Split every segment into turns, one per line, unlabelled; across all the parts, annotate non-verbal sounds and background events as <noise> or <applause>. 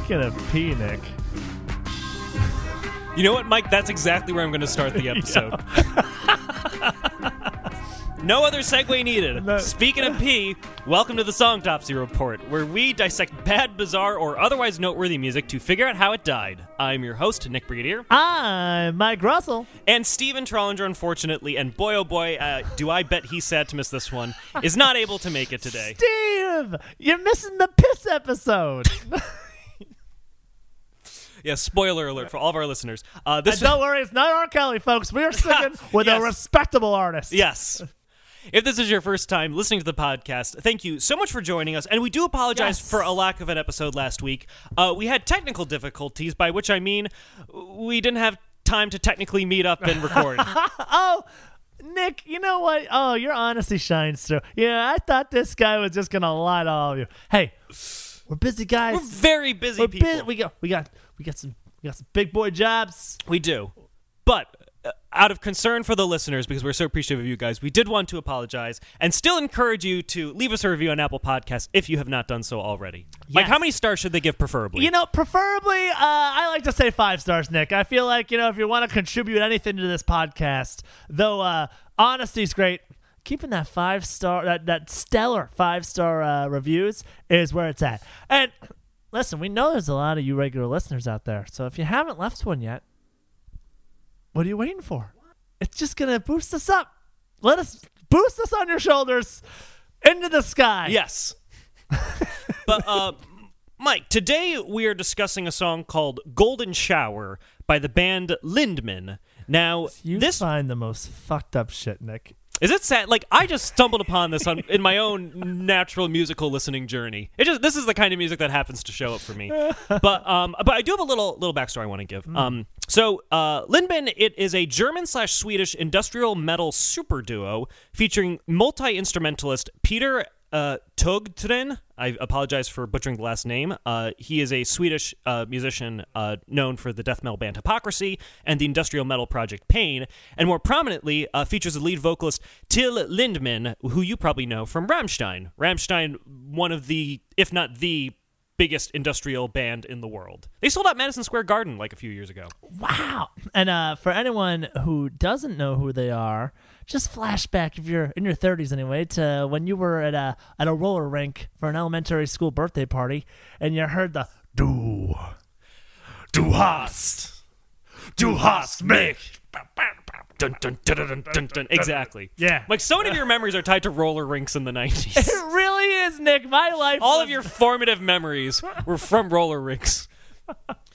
So speaking of pee, Nick,
You know what, Mike? That's exactly where I'm going to start the <laughs> episode. <laughs> no other segue needed.
No.
Speaking of P, welcome to the Songtopsy Report, where we dissect bad, bizarre, or otherwise noteworthy music to figure out how it died. I'm your host, Nick Brigadier,
I'm Mike Russell.
and Steven Trollinger, unfortunately, and boy oh boy, uh, do I bet he's sad to miss this one, is not able to make it today. <laughs>
Steve, you're missing the piss episode.
Yeah, spoiler alert for all of our listeners. Uh,
and
this
don't worry, it's not R. Kelly, folks. We are singing <laughs> with
Yes.
a respectable artist.
Yes. If this is your first time listening to the podcast, thank you so much for joining us. And we do apologize
Yes.
for a lack of an episode last week. Uh, we had technical difficulties, by which I mean we didn't have time to technically meet up and record. <laughs>
Oh, Nick, you know what? Oh, your honesty shines through. Yeah, I thought this guy was just gonna lie to all of you. Hey, we're busy guys.
We're very busy
We're
people.
bu- we got we got we got some we got some big boy jobs.
We do. But uh, out of concern for the listeners, because we're so appreciative of you guys, we did want to apologize and still encourage you to leave us a review on Apple Podcasts if you have not done so already. Like, how many stars should they give preferably?
You know, preferably, uh, I like to say five stars, Nick. I feel like you know if you want to contribute anything to this podcast, though, uh, honesty's great. Keeping that five star, that, that stellar five star uh, reviews is where it's at. And listen, we know there's a lot of you regular listeners out there. So if you haven't left one yet, what are you waiting for? It's just gonna boost us up. Let us boost us on your shoulders into the sky.
Yes. <laughs> but uh Mike, today we are discussing a song called Golden Shower by the band Lindemann. Now,
You
this
find the most fucked up shit, Nick.
Is it sad like I just stumbled upon this on in my own natural musical listening journey. It just this is the kind of music that happens to show up for me. <laughs> but um but I do have a little little backstory I want to give. Um so uh Lindemann it is a German slash Swedish industrial metal super duo featuring multi instrumentalist Peter uh, Tugtren. I apologize for butchering the last name. Uh, he is a Swedish uh, musician uh, known for the death metal band Hypocrisy and the industrial metal project Pain, and more prominently uh, features the lead vocalist Till Lindemann, who you probably know from Rammstein. Rammstein, one of the, if not the biggest industrial band in the world. They sold out Madison Square Garden like a few years ago.
Wow. And uh, for anyone who doesn't know who they are, just flashback if you're in your 30s anyway to when you were at a at a roller rink for an elementary school birthday party and you heard the du du hast du hast mich.
Dun, dun, dun, dun, dun, dun, dun. Exactly.
Yeah.
Like so many of your memories are tied to roller rinks in the 90s. <laughs>
It really is, Nick. My life.
all
was-
of your formative memories were from roller rinks. <laughs>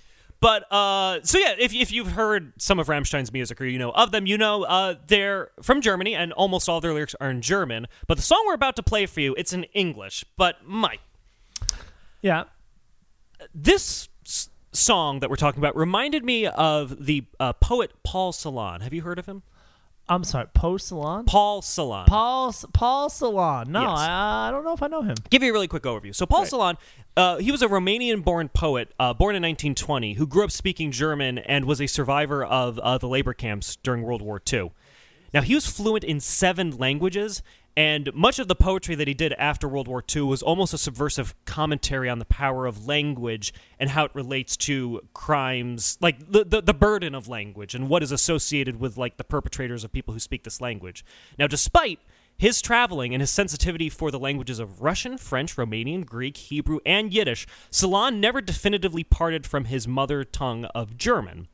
But uh, so yeah, if if you've heard some of Rammstein's music or you know of them, you know uh, they're from Germany and almost all their lyrics are in German. But the song we're about to play for you, it's in English. But Mike,
Yeah.
this s- song that we're talking about reminded me of the uh, poet Paul Celan. Have you heard of him?
I'm sorry. Paul Salon.
Paul Celan.
Paul Paul Salon. No,
Yes.
I, I don't know if I know him.
give you a really quick overview. So Paul Celan, uh, he was a Romanian-born poet, uh, born in 1920, who grew up speaking German and was a survivor of uh, the labor camps during World War II. Now he was fluent in seven languages, and much of the poetry that he did after World War II was almost a subversive commentary on the power of language and how it relates to crimes, like the, the the burden of language and what is associated with like the perpetrators of people who speak this language. Now, despite his traveling and his sensitivity for the languages of Russian, French, Romanian, Greek, Hebrew, and Yiddish, Celan never definitively parted from his mother tongue of German.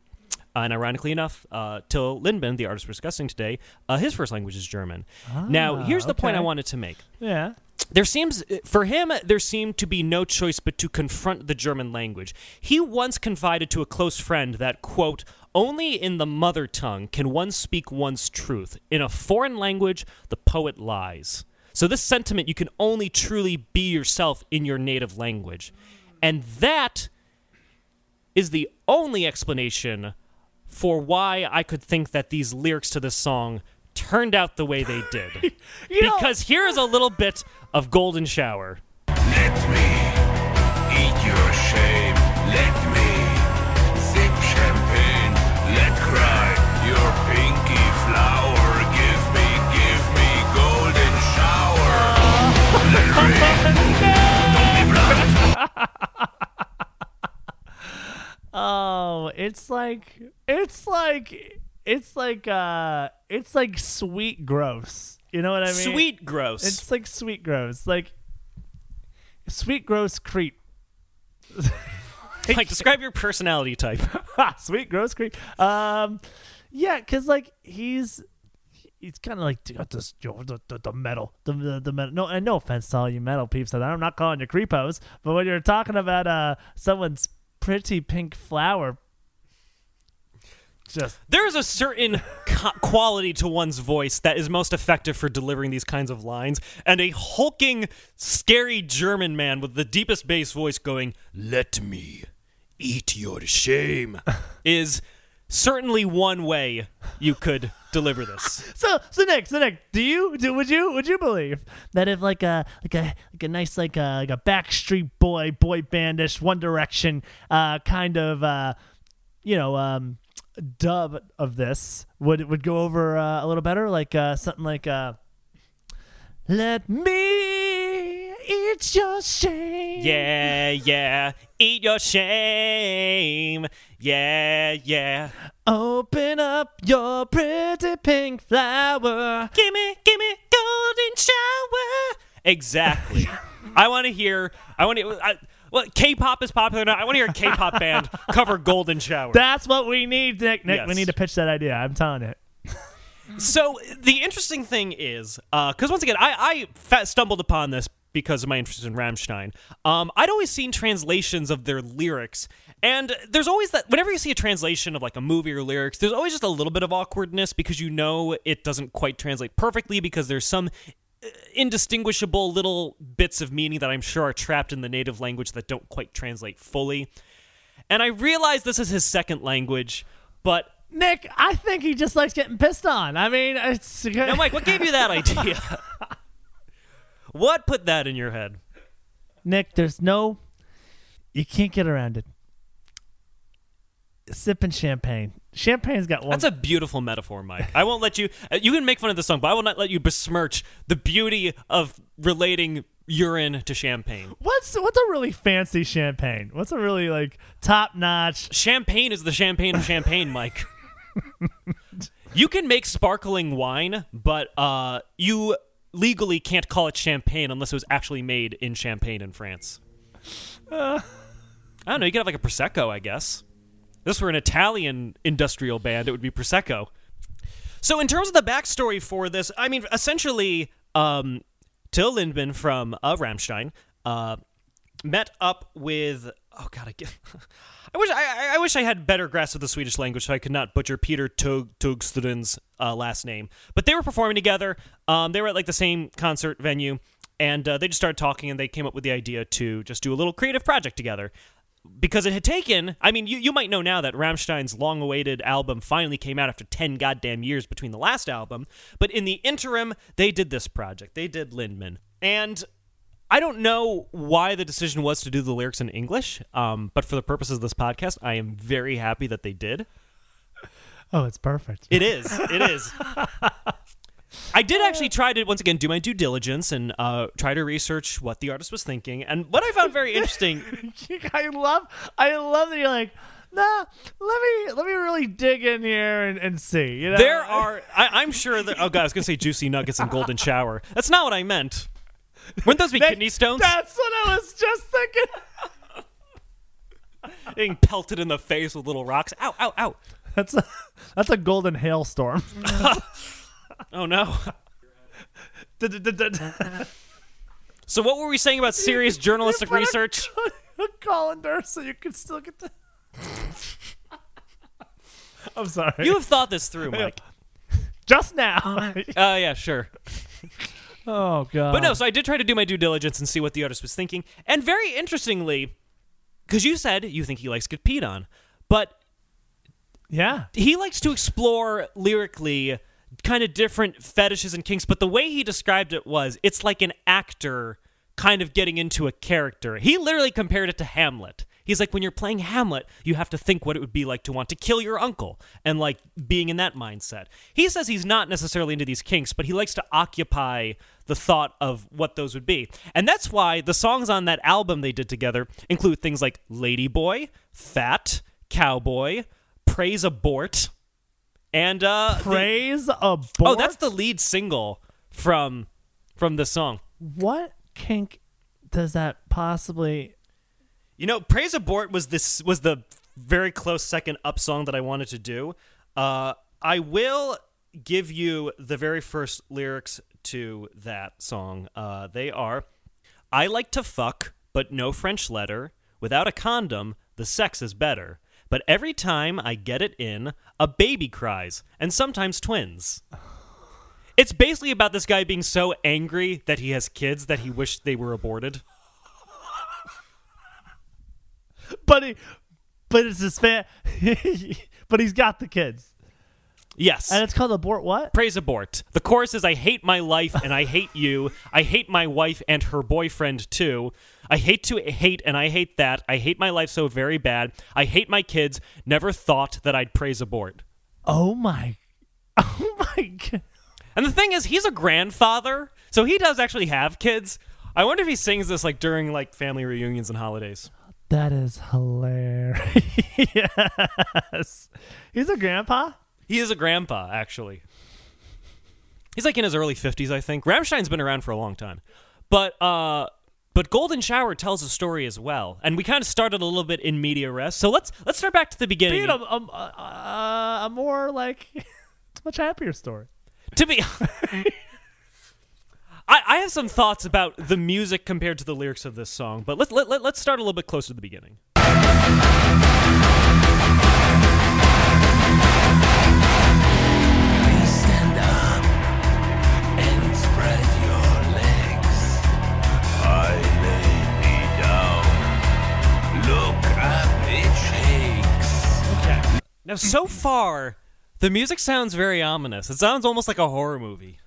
Uh, and ironically enough, uh, Till Lindemann, the artist we're discussing today, uh, his first language is German. now, here's the point I wanted to make.
Yeah.
There seems, for him, there seemed to be no choice but to confront the German language. He once confided to a close friend that, quote, only in the mother tongue can one speak one's truth. In a foreign language, the poet lies. So, this sentiment, you can only truly be yourself in your native language. And that is the only explanation for why I could think that these lyrics to this song turned out the way they <laughs> did.
You know-
because here is a little bit of Golden Shower.
Let me eat your shame. Let me sip champagne. Let cry your pinky flower. Give me, give me golden shower. Let rain. Don't be blind.
it's like it's like it's like uh it's like sweet gross. You know what I mean?
Sweet gross.
It's like sweet gross. Like sweet gross creep.
like describe your personality type. <laughs>
sweet gross creep. Um yeah, cuz like he's he's kind of like got this, the, the, the metal, the, the, the metal. No, and no offense to all you metal peeps. I'm not calling you creepos, but when you're talking about uh someone's pretty pink flower, just
There is a certain co- quality to one's voice that is most effective for delivering these kinds of lines, and a hulking, scary German man with the deepest bass voice going, Let me eat your shame, <laughs> is certainly one way you could deliver this.
So, so Nick, so Nick, do you do would you would you believe that if like a like a like a nice like a like a Backstreet Boy boy bandish One Direction uh kind of uh you know um dub of this would would go over uh, a little better like uh something like uh let me eat your shame
Yeah, yeah, eat your shame. Yeah, yeah.
open up your pretty pink flower
Gimme, gimme, golden shower. Exactly. <laughs> I want to hear. I want to. Well, K-pop is popular now. I want to hear a K-pop band <laughs> cover "Golden Shower."
that's what we need Nick Nick we need to pitch that idea I'm telling you
So the interesting thing is, because once again, I, I stumbled upon this because of my interest in Rammstein. Um, I'd always seen translations of their lyrics, and there's always that. Whenever you see a translation of like a movie or lyrics, there's always just a little bit of awkwardness because you know it doesn't quite translate perfectly because there's some uh, indistinguishable little bits of meaning that I'm sure are trapped in the native language that don't quite translate fully. And I realize this is his second language, but
Nick, I think he just likes getting pissed on. I mean, it's <laughs>
Now, Mike, what gave you that idea? <laughs> what put that in your head?
Nick, there's no you can't get around it. Sipping champagne. Champagne's got one.
That's a beautiful metaphor, Mike. I won't let you. uh, You can make fun of the song, but I will not let you besmirch the beauty of relating urine to champagne.
what's what's a really fancy champagne? What's a really like top notch?
Champagne is the champagne of champagne, Mike. <laughs> you can make sparkling wine, but uh, you legally can't call it champagne unless it was actually made in Champagne in France. I don't know. You could have like a prosecco, I guess. This were an Italian industrial band, it would be prosecco. So, in terms of the backstory for this, I mean, essentially, um, Till Lindemann from uh, Rammstein uh, met up with. Oh God, I, get, <laughs> I wish I, I wish I had better grasp of the Swedish language, so I could not butcher Peter Tug Tugström's uh, last name. But they were performing together. Um, they were at like the same concert venue, and uh, they just started talking, and they came up with the idea to just do a little creative project together because it had taken i mean you, you might know now that rammstein's long-awaited album finally came out after 10 goddamn years between the last album but in the interim they did this project. They did lindemann. And i don't know why the decision was to do the lyrics in english um, but for the purposes of this podcast i am very happy that they did.
Oh, it's perfect.
it is. It is <laughs> I did actually try to once again do my due diligence and uh, try to research what the artist was thinking, and what I found very interesting <laughs>
I love I love that you're like, nah, let me let me really dig in here and, and see. You know?
There are, I, I'm sure that. Oh god, I was gonna say juicy nuggets and golden shower. That's not what I meant. Wouldn't those be
Nick,
kidney stones?
That's what I was just thinking. <laughs>
Being pelted in the face with little rocks. Ow, ow, ow.
That's a that's a golden hailstorm. <laughs>
Oh no. <laughs> So what were we saying about serious journalistic <laughs>
You put a-
research?
A colander so you can still get the. <laughs> I'm sorry.
You have thought this through, Mike.
just now.
Uh, yeah, sure.
oh god.
But no, so I did try to do my due diligence and see what the artist was thinking. And very interestingly, because you said you think he likes to get peed on, but
Yeah.
he likes to explore lyrically kind of different fetishes and kinks, but the way he described it was it's like an actor kind of getting into a character. He literally compared it to Hamlet. He's like, when you're playing Hamlet, you have to think what it would be like to want to kill your uncle and like being in that mindset. He says he's not necessarily into these kinks, but he likes to occupy the thought of what those would be. And that's why the songs on that album they did together include things like Lady Boy, Fat, Cowboy, "Praise Abort," and uh, the-
Praise abort.
oh, that's the lead single from from the song.
what kink does that possibly?
You know, "Praise Abort" was this was the very close second up song that I wanted to do. Uh, I will give you the very first lyrics to that song. Uh, they are, "I like to fuck, but no French letter. Without a condom, the sex is better." But every time I get it in, a baby cries, and sometimes twins. It's basically about this guy being so angry that he has kids that he wished they were aborted.
But he, but it's his fan. <laughs> but he's got the kids,
Yes.
and it's called abort. What?
Praise abort. The chorus is I hate my life and I hate you. I hate my wife and her boyfriend too. I hate to hate and I hate that. I hate my life so very bad. I hate my kids. Never thought that I'd praise abort.
Oh my! <laughs> Oh my god!
And the thing is, he's a grandfather, so he does actually have kids. I wonder if he sings this like during like family reunions and holidays.
That is hilarious. yes, <laughs> he's a grandpa.
He is a grandpa, actually. He's like in his early fifties, I think. Rammstein's been around for a long time, but uh, but Golden Shower tells a story as well, and we kind of started a little bit in media res. So let's let's start back to the beginning.
Being a, a, a, a more like, it's <laughs> a much happier story.
to be, <laughs> I, I have some thoughts about the music compared to the lyrics of this song, but let's let, let, let's start a little bit closer to the beginning. Now, so far, the music sounds very ominous. It sounds almost like a horror movie.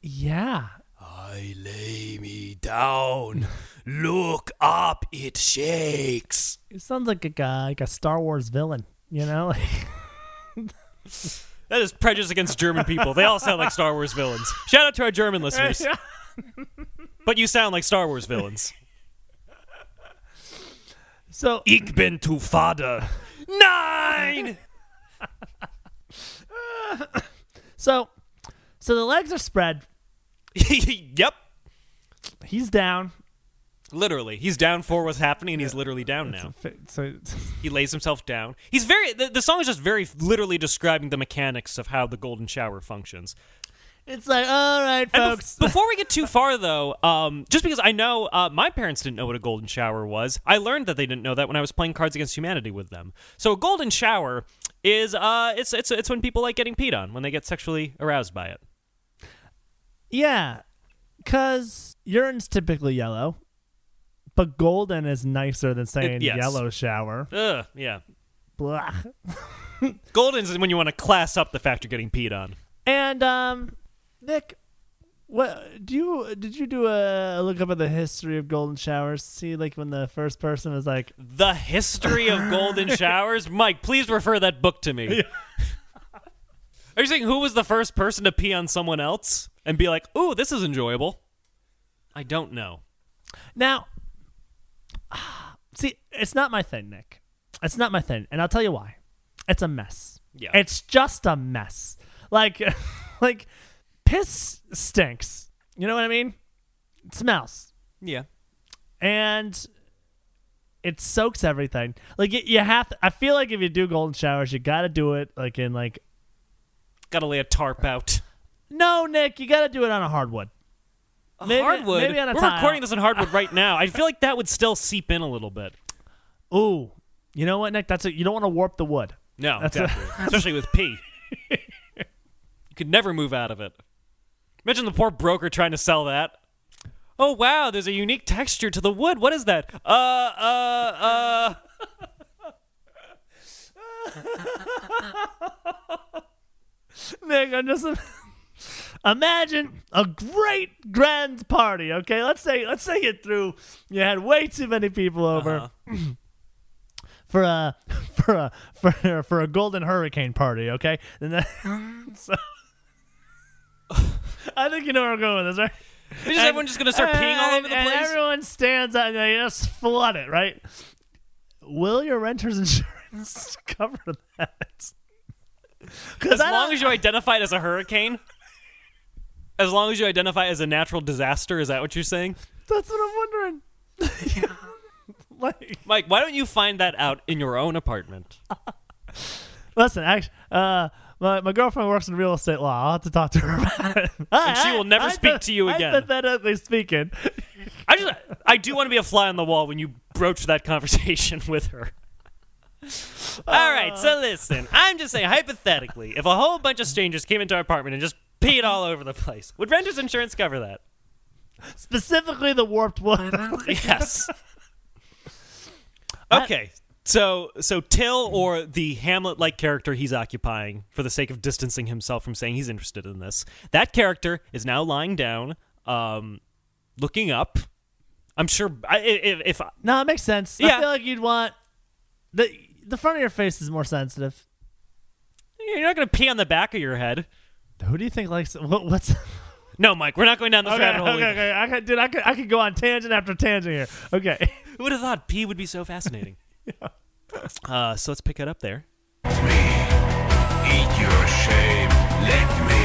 Yeah.
I lay me down. Look up, it shakes.
It sounds like a guy, like a Star Wars villain. You know, <laughs>
That is prejudice against German people. They all sound like Star Wars villains. Shout out to our German listeners. <laughs> But you sound like Star Wars villains.
so
Ich bin tu Vater. Nine!
So so the legs are spread. <laughs>
yep.
He's down.
Literally. He's down for what's happening, and he's literally down now.
So <laughs>
He lays himself down. He's very. The, the song is just very literally describing the mechanics of how the golden shower functions.
it's like, all right,
And bef-
folks. <laughs>
before we get too far, though, um, just because I know uh, my parents didn't know what a golden shower was, I learned that they didn't know that when I was playing Cards Against Humanity with them. So a golden shower is uh, it's it's it's when people like getting peed on when they get sexually aroused by it.
yeah, because urine's typically yellow, but golden is nicer than saying
yes.
yellow shower.
Ugh, yeah.
Blah. <laughs>
Golden is when you want to class up the fact you're getting peed on.
And um, Nick, what do you did you do a look up at the history of golden showers? See, like when the first person was like,
The history of golden <laughs> showers, Mike. Please refer that book to me. <laughs> Are you saying who was the first person to pee on someone else and be like, "Ooh, this is enjoyable"? I don't know.
Now, <sighs> see, it's not my thing, Nick. It's not my thing, and I'll tell you why. It's a mess.
Yeah.
It's just a mess. Like, <laughs> like piss stinks. You know what I mean? It smells,
Yeah.
and it soaks everything. Like you, you have. To, I feel like if you do golden showers, you got to do it like in like.
Got to lay a tarp uh, out.
No, Nick, you got to do it on a hardwood. Maybe-
hardwood.
maybe on a
We're
tile.
recording this on hardwood <laughs> right now. I feel like that would still seep in a little bit.
Ooh, you know what, Nick? That's it. You don't want to warp the wood.
No,
That's a- <laughs>
Especially with pee. you could never move out of it. Imagine the poor broker trying to sell that. Oh wow, there's a unique texture to the wood. What is that? Uh, uh, uh. <laughs>
Nick, I'm just imagine a great grand party. Okay, let's say let's say it through you had way too many people over
Uh-huh. <clears throat>
for a <laughs> for a for for a golden hurricane party. Okay, and then <laughs> so. I think you know where I'm going with this, right?
Is just everyone just gonna start peeing all over the
and
place?
everyone stands out and they just flood it, right? Will your renter's <laughs> insurance cover that?
As long as you identify it as a hurricane. As long as you identify it as a natural disaster, is that what you're saying?
that's what I'm wondering. <laughs> like,
Mike, why don't you find that out in your own apartment? <laughs>
listen, actually, uh, my, my girlfriend works in real estate law. I'll have to talk to her about it. <laughs> And
she will never speak to you again.
Hypothetically speaking,
I just I do want to be a fly on the wall when you broach that conversation <laughs> with her. All right, so uh. listen, I'm just saying hypothetically, if a whole bunch of strangers came into our apartment and just peed all over the place, would renter's insurance cover that?
specifically the warped wood. <laughs>
Yes. Okay. So so Till or the Hamlet like character he's occupying for the sake of distancing himself from saying he's interested in this. That character is now lying down, um, looking up. I'm sure I, if, if
no, it makes sense. I feel like you'd want the the front of your face is more sensitive.
you're not going to pee on the back of your head.
Who do you think likes what, what's? <laughs>
No, Mike, we're not going down this
Okay,
rabbit hole.
okay,
either.
okay. I could, dude, I could, I could go on tangent after tangent here. Okay.
Who would have thought pee would be so fascinating? <laughs> uh, so let's pick it up there.
Eat your shame, let me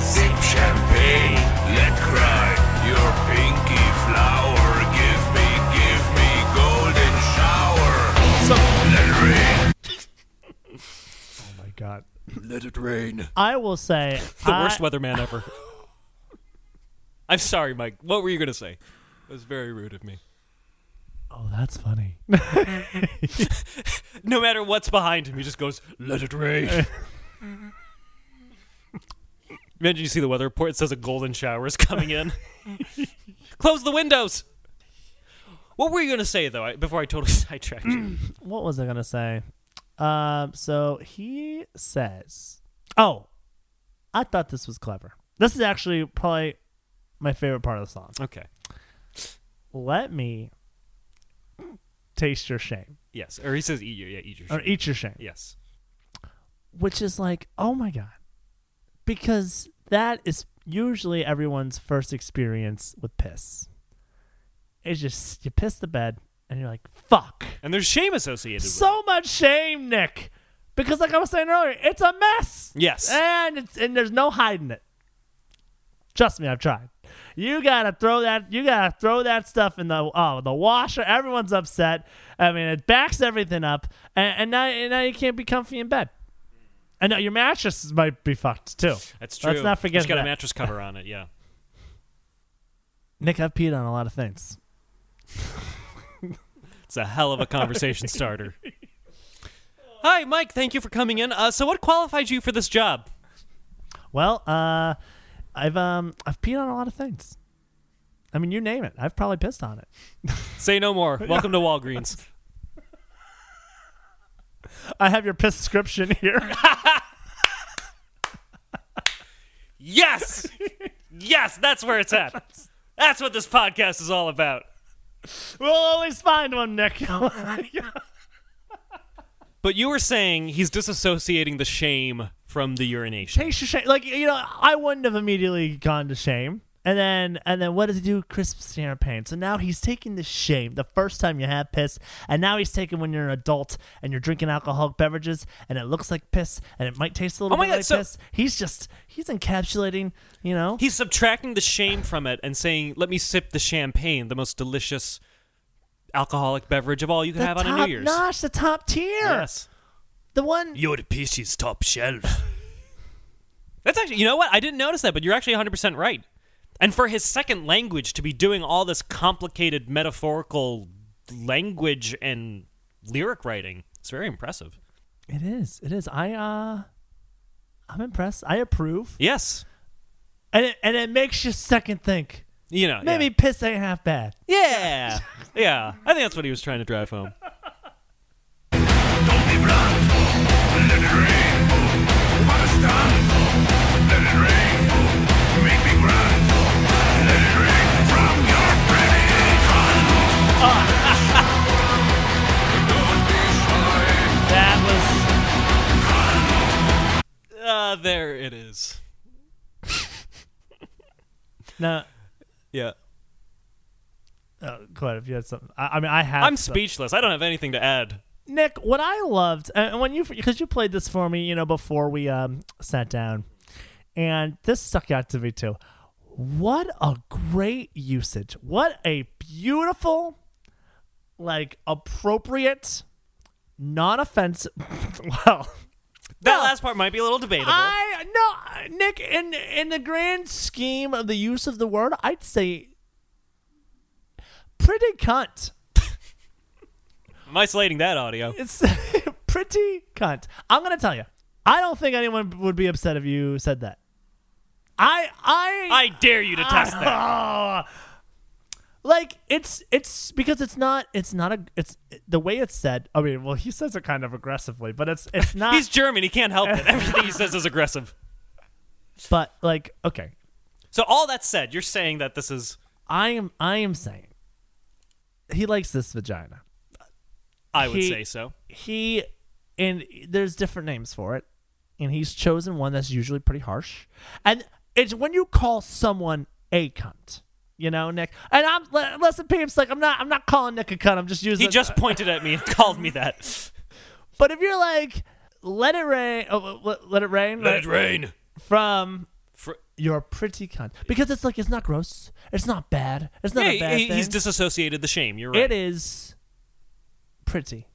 sip champagne, let cry your pinky flower. Give me, give me golden shower. let it rain,
Oh my god.
let it rain.
I will say <laughs>
The
I-
worst weatherman ever. <laughs> I'm sorry, Mike. What were you going to say? It was very rude of me.
Oh, that's funny. <laughs>
No matter what's behind him, he just goes, "Let it rain." <laughs> Imagine you see the weather report. It says a golden shower is coming in. <laughs> Close the windows. What were you going to say though? Before I totally sidetracked you. <clears throat>
what was I gonna say? Um, so he says, "Oh, I thought this was clever. This is actually probably my favorite part of the song.
Okay.
Let me taste your shame
Yes. Or he says, "Eat your yeah, eat your."
or eat your shame,"
Yes.
which is like, oh my god, because that is usually everyone's first experience with piss. It's just you piss the bed and you're like, fuck.
And there's shame associated with
so much shame, Nick. Because like I was saying earlier, it's a mess.
Yes.
And it's and there's no hiding it. Trust me, I've tried. You gotta throw that you gotta throw that stuff in the oh the washer. Everyone's upset. I mean it backs everything up and, and now and now you can't be comfy in bed. And now your mattress might be fucked too.
That's true.
Let's not forget
It's got
that.
a mattress cover on it. Yeah.
Nick, I've peed on a lot of things. <laughs>
It's a hell of a conversation starter. Hi, Mike. Thank you for coming in. Uh, so, what qualified you for this job?
Well, uh I've um I've peed on a lot of things. I mean, you name it. I've probably pissed on it. <laughs>
Say no more. Welcome to Walgreens. <laughs>
I have your piss prescription here. <laughs>
Yes, yes, that's where it's at. That's what this podcast is all about.
we'll always find one, Nick.
But you were saying he's disassociating the shame from the urination.
Taste your shame. Like you know, I wouldn't have immediately gone to shame. And then, and then, what does he do? Crisp champagne. So now he's taking the shame the first time you have piss, and now he's taking when you're an adult and you're drinking alcoholic beverages, and it looks like piss, and it might taste a little
Oh my
bit
God,
like
so-
piss. He's just he's encapsulating, you know.
He's subtracting the shame from it and saying, "Let me sip the champagne, the most delicious alcoholic beverage of all you can
the
have on a New Year's."
notch, the top tier,
Yes.
the one.
You're the PC's top shelf. That's actually, you know what? I didn't notice that, but you're actually 100% right. And for his second language to be doing all this complicated metaphorical language and lyric writing, it's very impressive.
It is. It is. I uh, I'm impressed. I approve,
Yes.
and it, and it makes you second think.
You know,
Maybe
yeah.
piss ain't half bad.
Yeah. yeah. I think that's what he was trying to drive home.
Cunt. Don't be shy.
That
Uh, there it is.
was <laughs> no.
Yeah.
Uh, go ahead if you had something. I, I mean, I have.
I'm
some-
speechless. I don't have anything to add.
Nick, what I loved, and when you because you played this for me, you know, before we um sat down, and this stuck out to me too. What a great usage! What a beautiful, like appropriate, non-offensive. <laughs> well,
That last part might be a little debatable.
I no, Nick. In in the grand scheme of the use of the word, I'd say pretty cunt.
I'm isolating that audio.
It's <laughs> pretty cunt. I'm gonna tell you. I don't think anyone would be upset if you said that. I I
I dare you to test that. <laughs>
Oh, Like it's it's because it's not it's not a it's the way it's said. I mean, well, he says it kind of aggressively, but it's it's <laughs> not.
He's German. He can't help it. Everything he says is aggressive. <laughs>
but like, okay,
So all that said, you're saying that this is.
I am I am saying he likes this vagina.
I would
He-
say so.
he and there's different names for it and he's chosen one that's usually pretty harsh and it's when you call someone a cunt you know nick and i'm listen peeps like i'm not i'm not calling nick a cunt i'm just using
He just pointed at me and <laughs> called me that.
but if you're like let it rain oh, let, let it rain Let it
rain.
from
Fr-
you're pretty cunt because it's like it's not gross it's not bad it's not a bad
he-
thing.
he's disassociated the shame. You're right.
it is pretty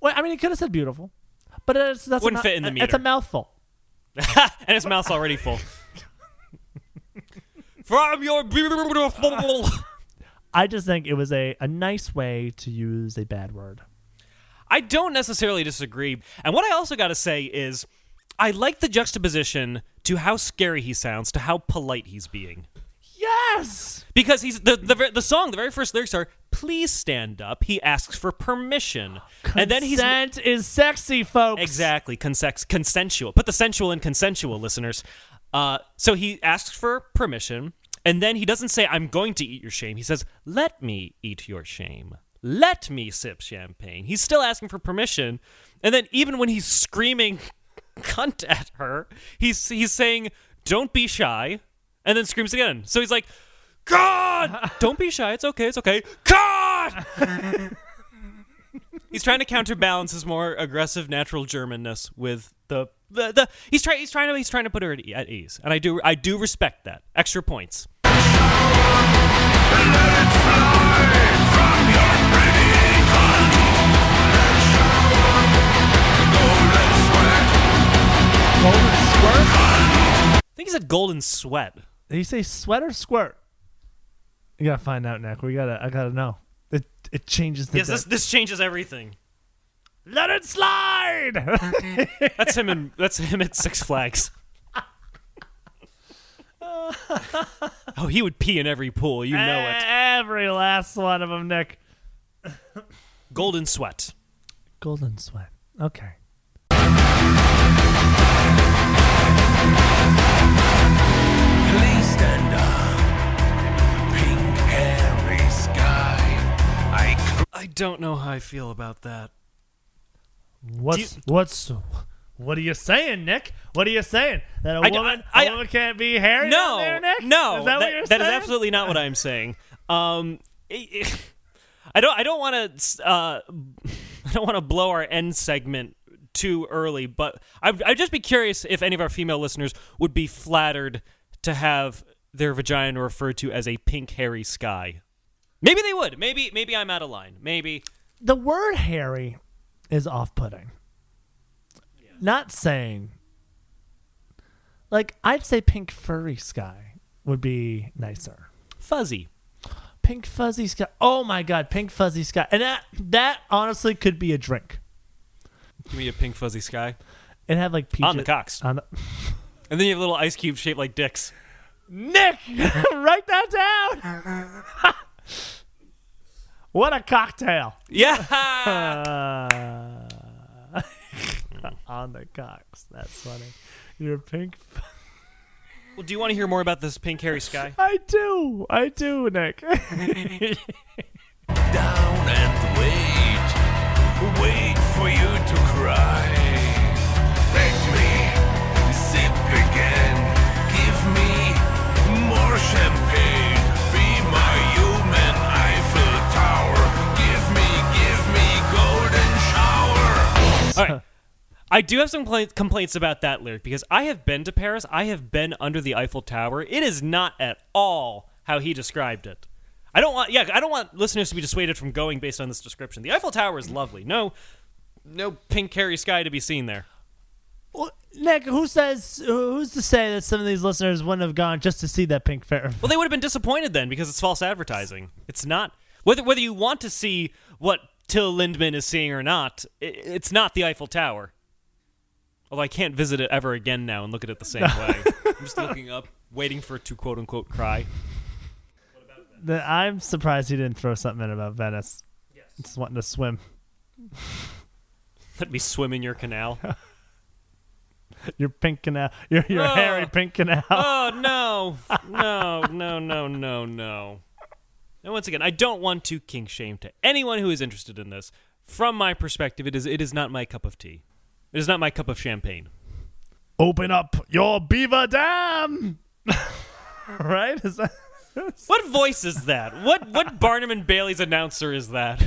well i mean he could have said beautiful but it's that's
Wouldn't
a,
fit in the meter.
it's a mouthful <laughs>
and his mouth's already full. From your beautiful.
I just think it was a, a nice way to use a bad word.
I don't necessarily disagree. And what I also got to say is, I like the juxtaposition to how scary he sounds to how polite he's being.
Yes.
Because he's the the, the song, the very first lyrics are "Please stand up." He asks for permission, and then he's
Consent is sexy, folks.
exactly consex- consensual. Put the sensual in consensual, listeners. Uh, so he asks for permission, and then he doesn't say, "I'm going to eat your shame." He says, "Let me eat your shame. Let me sip champagne." He's still asking for permission, and then even when he's screaming <laughs> "cunt" at her, he's he's saying, "Don't be shy," and then screams again. So he's like. God! <laughs> Don't be shy. It's okay. It's okay. God! <laughs> he's trying to counterbalance his more aggressive natural Germanness with the the, the he's trying he's trying to he's trying to put her at, at ease, and I do I do respect that. Extra points.
Golden squirt.
I think he said golden sweat.
Did he say sweat or squirt? You gotta find out, Nick. We gotta. I gotta know. It it changes the.
Yes, this this changes everything.
Let it slide. <laughs>
That's him in that's him at Six Flags. <laughs> oh, he would pee in every pool. You know it.
Every last one of them, Nick. <laughs>
Golden sweat.
Golden sweat. Okay.
Please stand up. Pink hairy sky. I cr-
I don't know how I feel about that.
What's what's what are you saying, Nick? What are you saying? That a
I
woman,
I-
a woman can't be hairy
No,
there, Nick?
no,
is that, what you're
that is absolutely not what I'm saying. Um, I <laughs> don't, I don't want to, uh, <laughs> I don't want to blow our end segment too early, but I'd, I'd just be curious if any of our female listeners would be flattered to have their vagina referred to as a pink hairy sky. Maybe they would. Maybe, maybe I'm out of line. Maybe.
the word hairy is off-putting. Not saying like I'd say pink furry sky would be nicer.
Fuzzy.
Pink fuzzy sky. Oh my god, pink fuzzy sky. And that that honestly could be a drink.
Give me a pink fuzzy sky.
It had like peaches
On the cocks.
On the <laughs>
And then you have little ice cubes shaped like dicks.
Nick, <laughs> write that down. <laughs> what a cocktail.
Yeah. <laughs>
Uh, on the cocks. That's funny. You're pink.
well, do you want to hear more about this pink hairy sky? <laughs>
I do. I do, Nick. <laughs>
down and wait. Wait for you to cry. Let me sip again. Give me more champagne.
I do have some compla- complaints about that lyric because I have been to Paris. I have been under the Eiffel Tower. It is not at all how he described it. I don't want, yeah, I don't want listeners to be dissuaded from going based on this description. The Eiffel Tower is lovely. No, no pink hairy sky to be seen there.
Well, Nick, who says who's to say that some of these listeners wouldn't have gone just to see that pink fair?
Well, they would have been disappointed then because it's false advertising. It's not whether whether you want to see what Till Lindemann is seeing or not. it's not the Eiffel Tower. Although I can't visit it ever again now and look at it the same <laughs> way. I'm just looking up, waiting for it to quote unquote cry.
The- I'm surprised he didn't throw something in about Venice. Yes. Just wanting to swim.
Let me swim in your canal. <laughs>
Your pink canal. Your your
Oh.
hairy pink canal.
oh no, <laughs> no, no, no, no, no. And once again, I don't want to kink shame to anyone who is interested in this. From my perspective, it is it is not my cup of tea. It is not my cup of champagne.
Open up your beaver dam. <laughs> right? Is that?
What voice is that? What what Barnum and Bailey's announcer is that?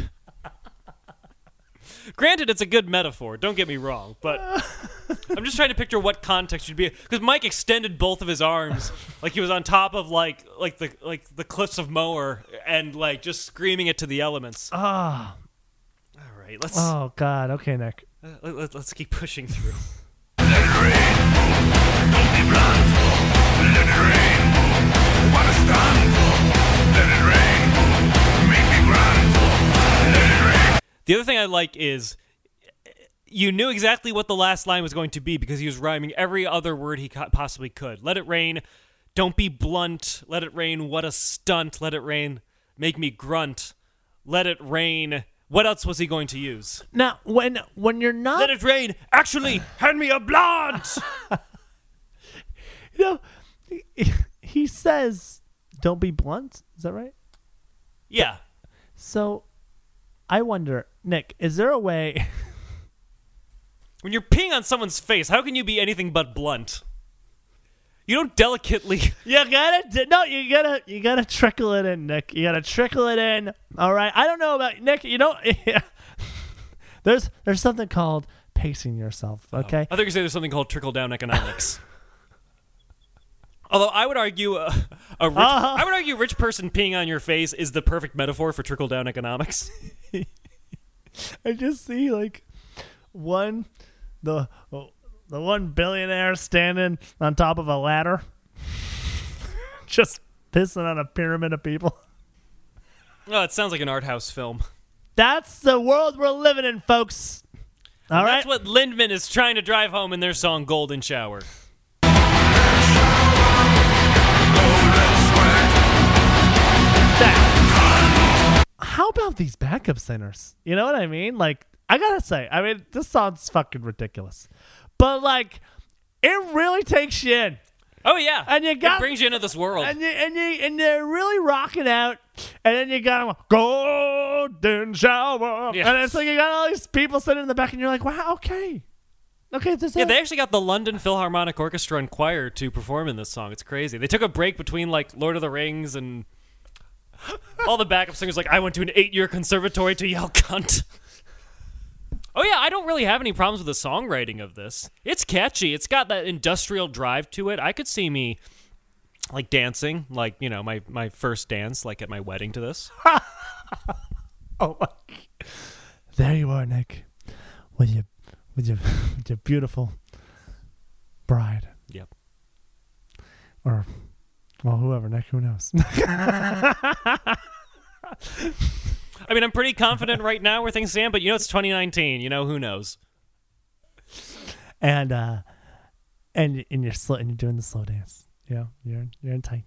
Granted, it's a good metaphor. Don't get me wrong, but I'm just trying to picture what context should be because Mike extended both of his arms like he was on top of like like the like the cliffs of Moher and like just screaming it to the elements.
Ah.
All right, let's
Oh God. Okay, Nick.
uh, let, let, let's keep pushing through.
Let it rain. Don't be blunt. Let it rain. What a stunt. Let it rain.
The other thing I like is you knew exactly what the last line was going to be because he was rhyming every other word he possibly could. Let it rain. Don't be blunt. Let it rain. What a stunt. Let it rain. Make me grunt. Let it rain. What else was he going to use?
Now, when when you're not,
Let it rain. Actually, hand me a blunt. <laughs>
you know, he, he says, "Don't be blunt." Is that right?
yeah.
So, I wonder, Nick, is there a way? <laughs>
When you're peeing on someone's face, how can you be anything but blunt? You don't delicately. <laughs>
You gotta no, you gotta you gotta trickle it in, Nick. You gotta trickle it in. All right. I don't know about Nick. You know, <laughs> there's there's something called pacing yourself. Oh. Okay.
I think you say there's something called trickle down economics. Although I would argue uh, <laughs> a rich,
Uh-huh.
I would argue rich person peeing on your face is the perfect metaphor for trickle down economics. <laughs>
I just see like one the the one billionaire standing on top of a ladder, <laughs> just pissing on a pyramid of people.
oh, it sounds like an art house film.
That's the world we're living in, folks. All right.
That's what Lindemann is trying to drive home in their song "Golden Shower."
How about these backup singers? You know what I mean? Like, I gotta say, I mean, this sounds fucking ridiculous, but like, it really takes you in,
Oh yeah,
And you got-
it brings you into this world.
and you and you and they're really rocking out, and then you got golden shower,
Yes.
and it's like you got all these people sitting in the back, and you're like, wow, okay, okay, this
yeah, they actually got the London Philharmonic Orchestra and choir to perform in this song. It's crazy. They took a break between like Lord of the Rings and all the backup singers. Like, I went to an eight-year conservatory to yell cunt. Oh yeah, I don't really have any problems with the songwriting of this. It's catchy. It's got that industrial drive to it. I could see me like dancing, like you know, my my first dance, like at my wedding to this. <laughs>
Oh, my. <laughs> there you are, Nick, with your with your <laughs> with your beautiful bride,
Yep.
or well, whoever, Nick, who knows? <laughs>
I mean, I'm pretty confident right now where things stand, but you know, it's 2019. You know, who knows?
and uh, and and you're slow, and you're doing the slow dance. Know, you're you're in tight,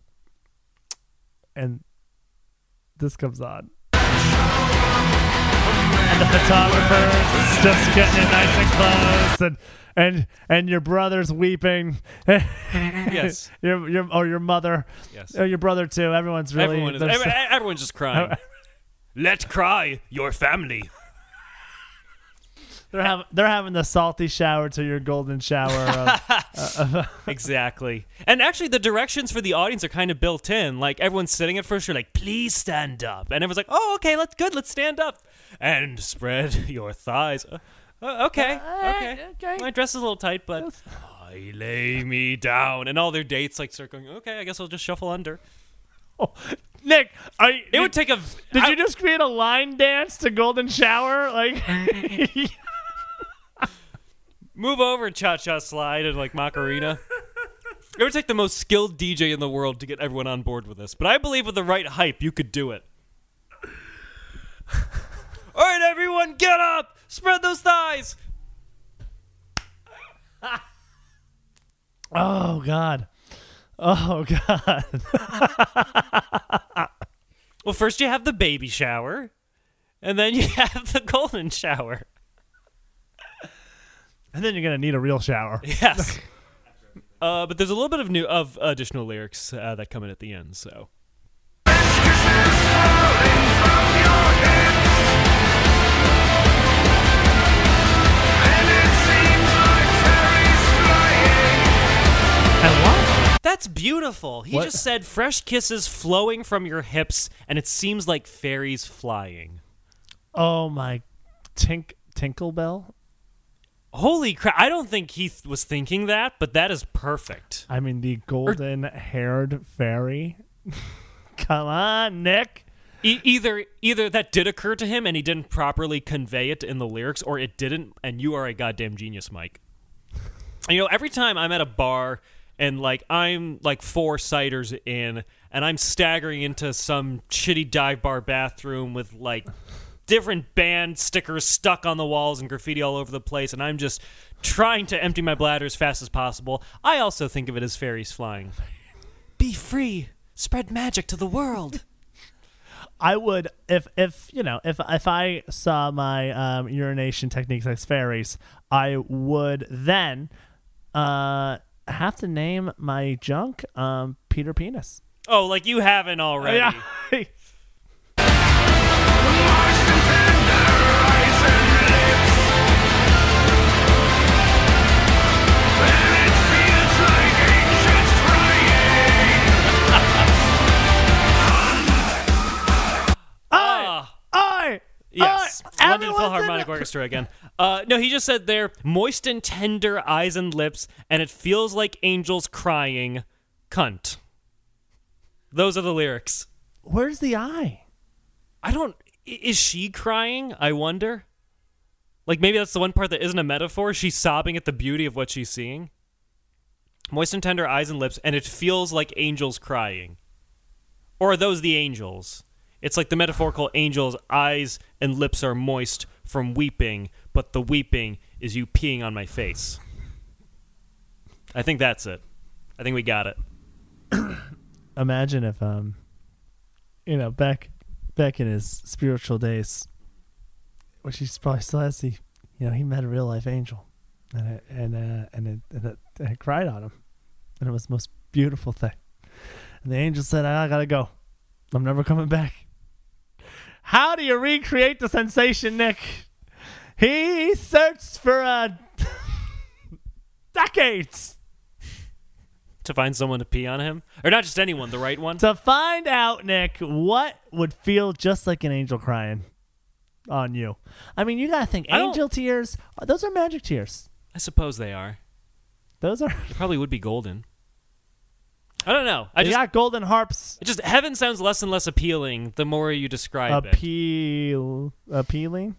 and this comes on. And the photographer's just getting it nice and close, and and and your brother's weeping. <laughs>
Yes.
your your or your mother,
Yes.
or your brother too. Everyone's really
Everyone is. Every, everyone's just crying. <laughs> Let cry your family.
they're having they're having the salty shower to your golden shower. Of, <laughs> uh, uh,
Exactly. And actually, the directions for the audience are kind of built in. Like everyone's sitting at first, you're like, "Please stand up," and everyone's like, "Oh, okay, let's good. Let's stand up and spread <laughs> your thighs." Uh, Uh, okay, okay.
okay.
My dress is a little tight, but I lay me down, and all their dates like start going. Okay, I guess I'll just shuffle under. <laughs>
Oh, Nick, I, you,
It would take a.
Did
I-
you just create a line dance to Golden Shower? Like, <laughs>
move over, cha cha slide, and like Macarena. It would take the most skilled DJ in the world to get everyone on board with this, but I believe with the right hype, you could do it. All right, everyone, get up! Spread those thighs! <laughs>
oh God, oh God. <laughs>
Well, first you have the baby shower, and then you <laughs> have the golden shower.
And then you're gonna need a real shower.
Yes. uh, but there's a little bit of new of additional lyrics uh, that come in at the end. So that's beautiful. He
What?
just said fresh kisses flowing from your hips, and it seems like fairies flying.
Oh my, Tink tinkle bell.
Holy crap! I don't think he th- was thinking that, but that is perfect.
I mean the er golden-haired fairy. <laughs> Come on, Nick.
E- either either that did occur to him and he didn't properly convey it in the lyrics, or it didn't, and you are a goddamn genius, Mike. You know, every time I'm at a bar and like I'm like four ciders in, and I'm staggering into some shitty dive bar bathroom with like different band stickers stuck on the walls and graffiti all over the place, and I'm just trying to empty my bladder as fast as possible. I also think of it as fairies flying. Be free, spread magic to the world.
I would if if you know if if I saw my um, urination techniques as fairies, I would then uh, have to name my junk um, Peter Penis.
Oh, like you haven't already. <laughs>
Yeah.
Yes.
I-
London Philharmonic
in-
Orchestra again. Uh, no, he just said there, moist and tender eyes and lips, and it feels like angels crying. Cunt. Those are the lyrics.
Where's the eye?
I don't. Is she crying? I wonder. Like maybe that's the one part that isn't a metaphor. She's sobbing at the beauty of what she's seeing. Moist and tender eyes and lips, and it feels like angels crying. Or are those the angels? It's like the metaphorical angel's eyes and lips are moist from weeping, but the weeping is you peeing on my face. I think that's it. I think we got it. <coughs>
Imagine if um, you know, back back in his spiritual days, which he probably still has. He, you know, he met a real life angel, and it, and uh, and it, and it, and it cried on him, and it was the most beautiful thing. And the angel said, "I gotta go. I'm never coming back." How do you recreate the sensation, Nick? He searched for uh, <laughs> decades
To find someone to pee on him, or not just anyone, the right one.
to find out, Nick, what would feel just like an angel crying on you. I mean, you gotta think
I don't-
angel tears. Those are magic tears.
I suppose they are.
Those are.
They probably would be golden. I don't know. I
They
just
got golden harps.
It just heaven sounds less and less appealing the more you describe it.
Appeal, appealing.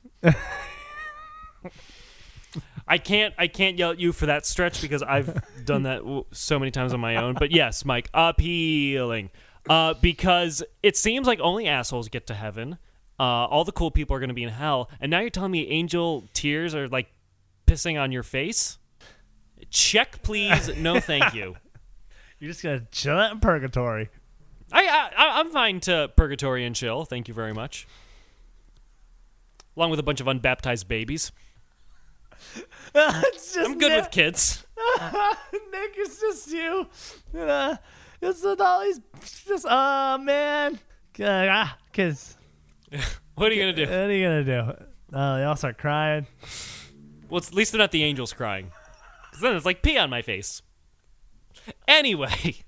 I can't I can't yell at you for that stretch because I've done that so many times on my own. But yes, Mike, appealing. Uh, because it seems like only assholes get to heaven. Uh, all the cool people are going to be in hell, and now you're telling me angel tears are like pissing on your face. Check, please. No, thank you.
You're just gonna chill out in purgatory.
I, I I'm fine to purgatory and chill. Thank you very much. Along with a bunch of unbaptized babies. <laughs>
it's just
I'm good
Nick,
with kids. <laughs>
Nick, it's just you. Uh, it's with all these. Just oh man. Uh, Cause <laughs>
What are you gonna do?
what are you gonna do? Oh, they all start crying.
Well, at least they're not the angels crying. Because then it's like pee on my face. Anyway.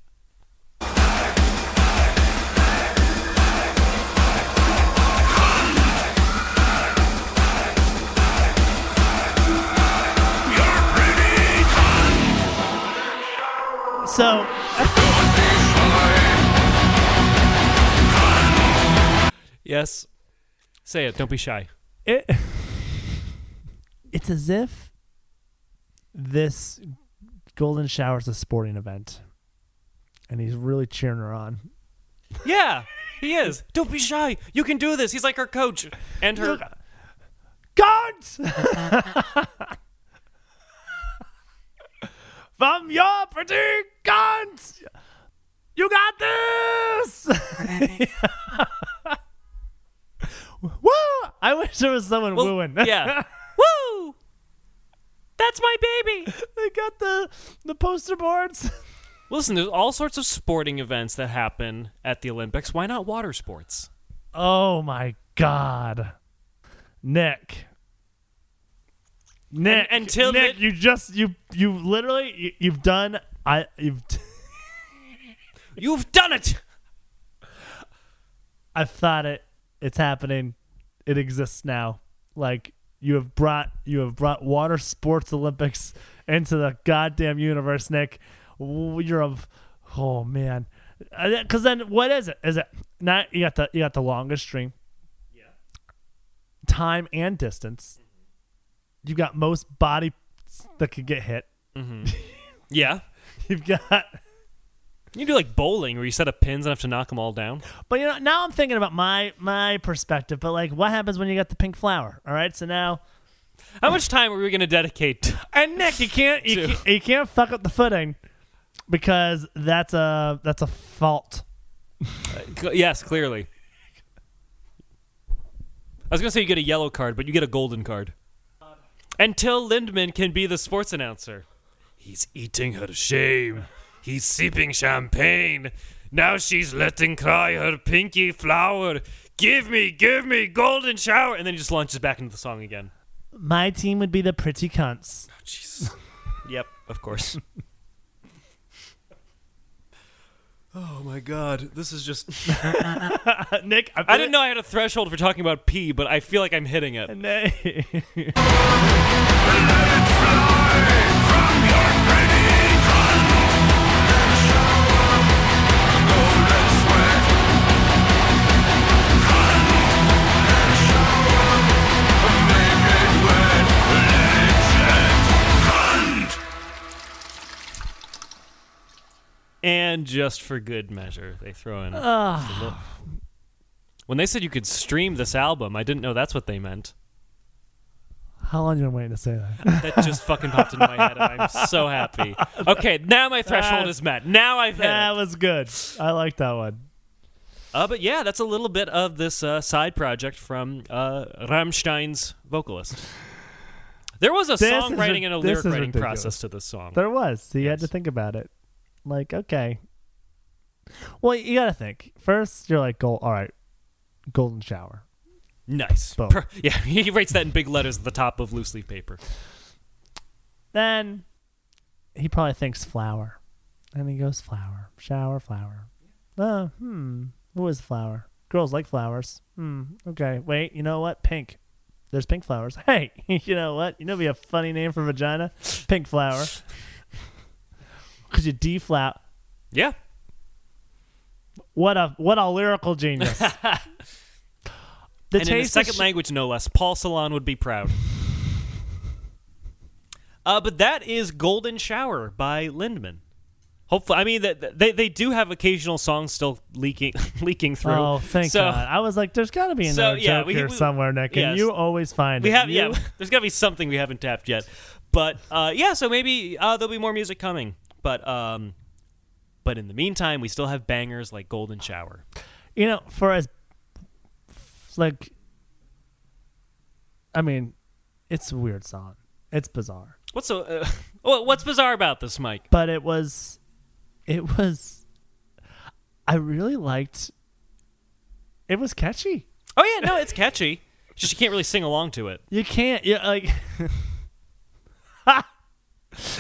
So.
yes. Say it. Don't be shy.
It, it's as if this golden shower is a sporting event and he's really cheering her on
Yeah, he is. Don't be shy. You can do this. He's like her coach and her.
guns <laughs> from your pretty guns you got this <laughs> woo i wish there was someone
Well,
wooing
yeah. <laughs> Woo! That's my baby. <laughs>
they got the the poster boards <laughs>
Listen, there's all sorts of sporting events that happen at the Olympics. Why not water sports?
Oh my god. Nick. Nick,
And- until
Nick,
the-
you just you you literally you, you've done I you've <laughs>
You've done it.
I've thought it. It's happening. It exists now. Like you have brought you have brought water sports Olympics into the goddamn universe, Nick. You're a oh man. Because then what is it? Is it not? You got the you got the longest stream. Yeah. Time and distance. You've got most body that could get hit. Mm-hmm. <laughs>
Yeah.
You've got.
You do like bowling where you set up pins and have to knock them all down.
But you know, now I'm thinking about my my perspective. But like, what happens when you got the pink flower? All right, so now
How much time are we going to dedicate? <laughs>
And Nick, you can't you, <laughs>
Two.
can't you can't fuck up the footing because that's a that's a fault.
Uh, cl- yes, clearly. I was going to say you get a yellow card, but you get a golden card. Till Lindemann can be the sports announcer. He's eating her to shame. He's sipping champagne. Now she's letting cry her pinky flower. Give me, give me golden shower. And then he just launches back into the song again.
My team would be the pretty cunts.
Oh, Jesus. <laughs> yep, of course. <laughs> oh my god, this is just. <laughs>
Nick,
I didn't know I had a threshold for talking about pee, but I feel like I'm hitting it. And just for good measure, they throw in.
Ah.
when they said you could stream this album, I didn't know that's what they meant.
How long have you been waiting to say that?
That just fucking popped into my head, and I'm so happy. Okay, now my threshold
That-
is met. Now I've hit
that
it.
was good. I like that one.
Uh, but yeah, that's a little bit of this uh, side project from uh, Rammstein's vocalist. There was a
This is
songwriting
ri-
and a lyric writing
ridiculous.
process to this song.
There was. So you had to think about it. Like, okay. Well, you got to think. First, you're like, gold. All right, golden shower.
Nice.
Boom.
Per- <laughs> yeah, he writes that in big letters at the top of loose leaf paper.
Then he probably thinks flower, and he goes flower, shower, flower. Oh, hmm. Who is flower? Girls like flowers. Hmm. Okay. Wait. You know what? Pink. There's pink flowers. Hey. <laughs> You know what? You know, be a funny name for vagina. Pink flower. <laughs> Cause you D flat.
Yeah.
What a what a lyrical genius. <laughs> the
and in second
sh-
language, no less. Paul Celan would be proud. uh, but that is "Golden Shower" by Lindemann. Hopefully, I mean that they they do have occasional songs still leaking <laughs> leaking through.
Oh, thank
so,
God! I was like, "There's got to be
So,
another
yeah,
joke
we-
here
we-
somewhere, Nick."
yes.
And you always find
We
it.
have
You-
yeah. <laughs> There's got to be something we haven't tapped yet, but uh, yeah. So maybe uh, there'll be more music coming. But um, but in the meantime, we still have bangers like "Golden Shower."
you know, for as like, I mean, it's a weird song. It's bizarre,
What's so uh, <laughs> what's bizarre about this, Mike?
but it was, it was. I really liked. It was catchy.
Oh yeah, no, it's catchy. Just you can't really sing along to it.
You can't. You like. <laughs>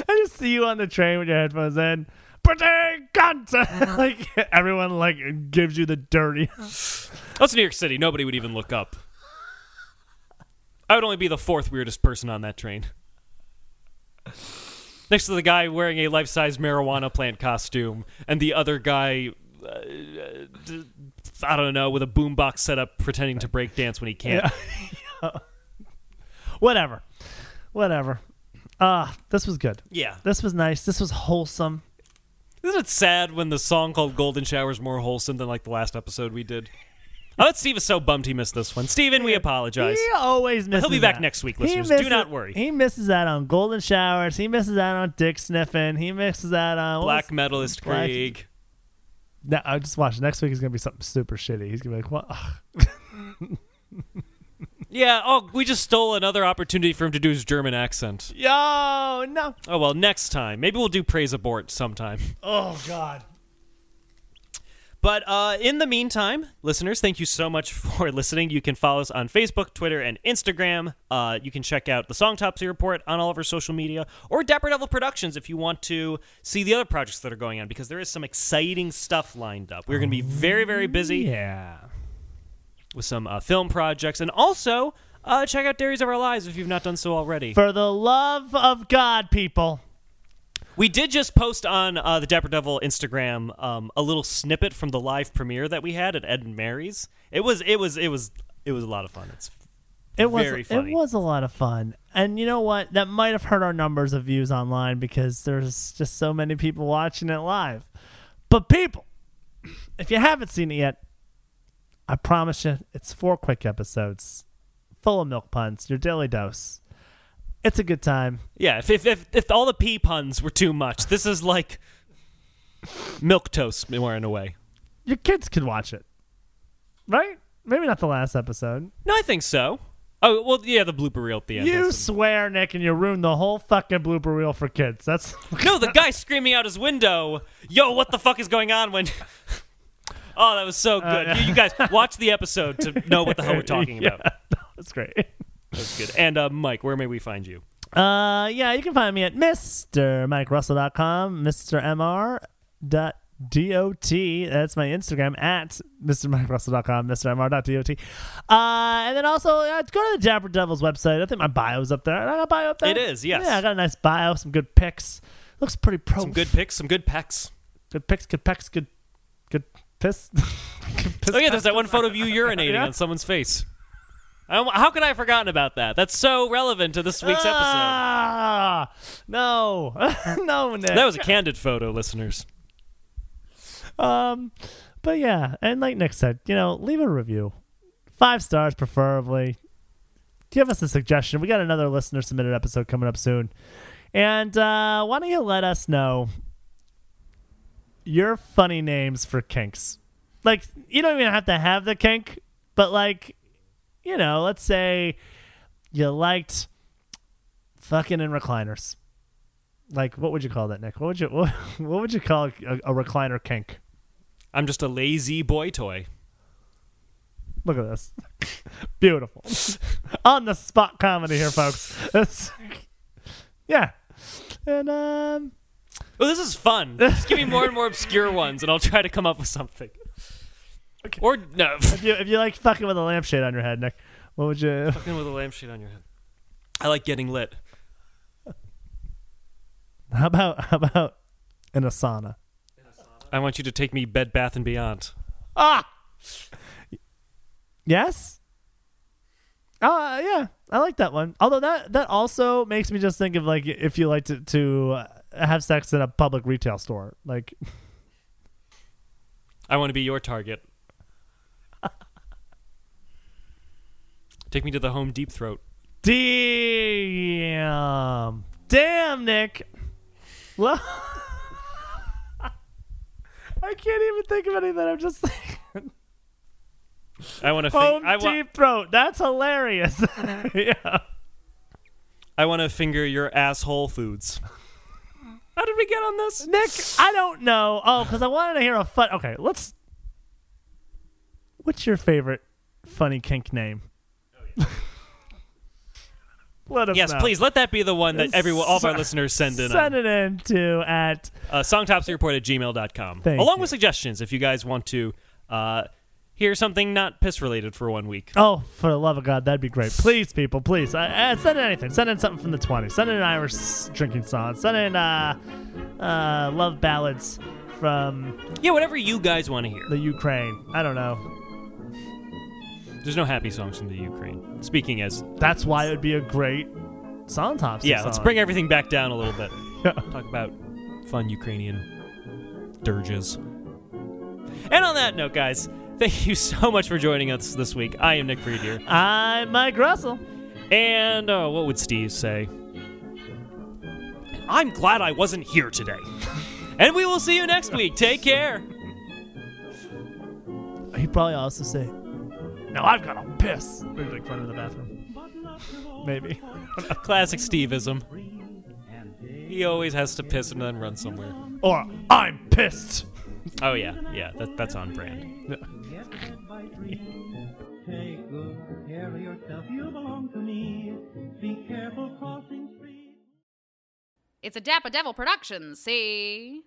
I just see you on the train with your headphones in. Pretty cunt! <laughs> like everyone like gives you the dirty.
That's New York City. Nobody would even look up. I would only be the fourth weirdest person on that train. next to the guy wearing a life-size marijuana plant costume, and the other guy, uh, d- I don't know, with a boombox set up, pretending to break dance when he can't. <laughs> <laughs>
Whatever. Whatever. Ah, this was good.
Yeah.
This was nice. This was wholesome.
Isn't it sad when the song called "Golden Shower" is more wholesome than like the last episode we did? I bet Steve is so bummed he missed this one. Steven, we apologize.
He always misses.
he'll be back
that.
next week, listeners. Do not worry.
He misses out on golden showers. He misses out on dick sniffing. He misses out on
Black Metalist
Black-
Craig.
No, I just watch. Next week is gonna be something super shitty. He's gonna be like, "What? <laughs> <laughs>
Yeah. Oh, we just stole another opportunity for him to do his German accent.
Yo, no.
Oh well, next time. Maybe we'll do praise abort sometime. <laughs>
Oh God.
But uh, in the meantime, listeners, thank you so much for <laughs> listening. You can follow us on Facebook, Twitter, and Instagram. Uh, you can check out the Songtopsy Report on all of our social media, or Dapper Devil Productions if you want to see the other projects that are going on, because there is some exciting stuff lined up. We're going to be very, very busy
Yeah.
With some uh, film projects, and also uh, check out Dairys of Our Lives if you've not done so already.
For the love of God, people.
We did just post on uh, the Dapper Devil Instagram um, a little snippet from the live premiere that we had at Ed and Mary's. It was it was it was it was a lot of fun. It's
It was it was a lot of fun. And you know what? That might have hurt our numbers of views online because there's just so many people watching it live. But people, if you haven't seen it yet, I promise you it's four quick episodes full of milk puns, your daily dose. It's a good time.
yeah. If if if, if all the pea puns were too much, this is like milk toast more in a way.
Your kids can watch it. Right? Maybe not the last episode.
No, I think so. Oh well, yeah, the blooper reel at the end.
You swear, Nick, and you ruined the whole fucking blooper reel for kids. That's
no, the guy screaming out his window. Yo, what the fuck is going on? When oh, that was so good.
yeah.
you, you guys <laughs> watch the episode to know what the hell we're <laughs> talking
Yeah,
about. <laughs>
That's great.
That's good. And uh, Mike, where may we find you?
Uh, yeah, you can find me at MrMikeRussell.com, MrMR dot. That's my Instagram at MrMikeRussell.com, MrMR.dot. Uh, and then also uh, go to the Dapper Devils website. I think my bio's up there. I got a bio up there.
It is, yes.
Yeah, I got a nice bio, some good pics. Looks pretty pro.
Some good pics, some good pecs.
good pics, good pics, good, good piss. <laughs> Piss
Oh yeah, there's that one photo of you urinating
Yeah.
on someone's face. How could I have forgotten about that? That's so relevant to this week's episode.
Ah, no, <laughs> no, Nick.
That was a candid photo, listeners.
Um, but yeah, and like Nick said, you know, leave a review, five stars preferably. Give us a suggestion. We got another listener submitted episode coming up soon, and uh, why don't you let us know your funny names for kinks? Like you don't even have to have the kink, but like, you know, let's say you liked fucking in recliners. Like, what would you call that, Nick? What would you <laughs> what, what would you call a, a recliner kink?
I'm just a lazy boy toy.
Look at this. <laughs> Beautiful. <laughs> On the spot comedy here, folks. Yeah. And um
Oh, this is fun. Just give me more and more obscure ones, and I'll try to come up with something. Okay. Or no,
if you if you like fucking with a lampshade on your head, Nick, what would you
fucking with a lampshade on your head. I like getting lit.
how about how about in a sauna?
I want you to take me Bed Bath and Beyond.
Ah Yes? Uh yeah, I like that one. Although that that also makes me just think of like if you like to to uh, have sex in a public retail store. Like
I want to be your target. Take me to the home deep throat.
Damn. Damn, Nick. <laughs> I can't even think of anything. I'm just thinking.
I want to.
Home
Fing- I, wa-
deep throat. That's hilarious. yeah. <laughs> <laughs>
I want to finger your asshole foods. How did we get on this?
Nick, I don't know. Oh, because I wanted to hear a fun. Okay, let's. What's your favorite funny kink name? <laughs> Let us
Yes,
know.
please let that be the one that everyone, all of our listeners send in.
Send
on.
it in to at
Uh, songtopsyreport at gmail.com.
Thank
Along
you.
with suggestions if you guys want to uh, hear something not piss related for one week.
Oh, for the love of God, that'd be great. Please, people, please. Uh, uh, send in anything. Send in something from the 20s. Send in an Irish drinking song. Send in uh, uh, love ballads from
Yeah, whatever you guys want to hear.
the Ukraine. I don't know.
There's no happy songs from the Ukraine. Speaking as,
That's why it would be a great song top.
yeah, let's bring everything back down a little bit. <laughs>
Yeah.
Talk about fun Ukrainian dirges. And on that note, guys, thank you so much for joining us this week. I am Nick Freed here.
I'm Mike Russell.
And uh, what would Steve say? I'm glad I wasn't here today. <laughs> and we will see you next week. Take care.
He'd probably also say, Now I've got to piss." Or like run to the bathroom. Maybe. <laughs>
Classic Steveism. He always has to piss and then run somewhere.
Or I'm pissed.
Oh yeah, yeah, that, that's on brand.
Take good care of yourself, you belong to me. Be careful crossing streets.
It's a Dapper Devil production, see?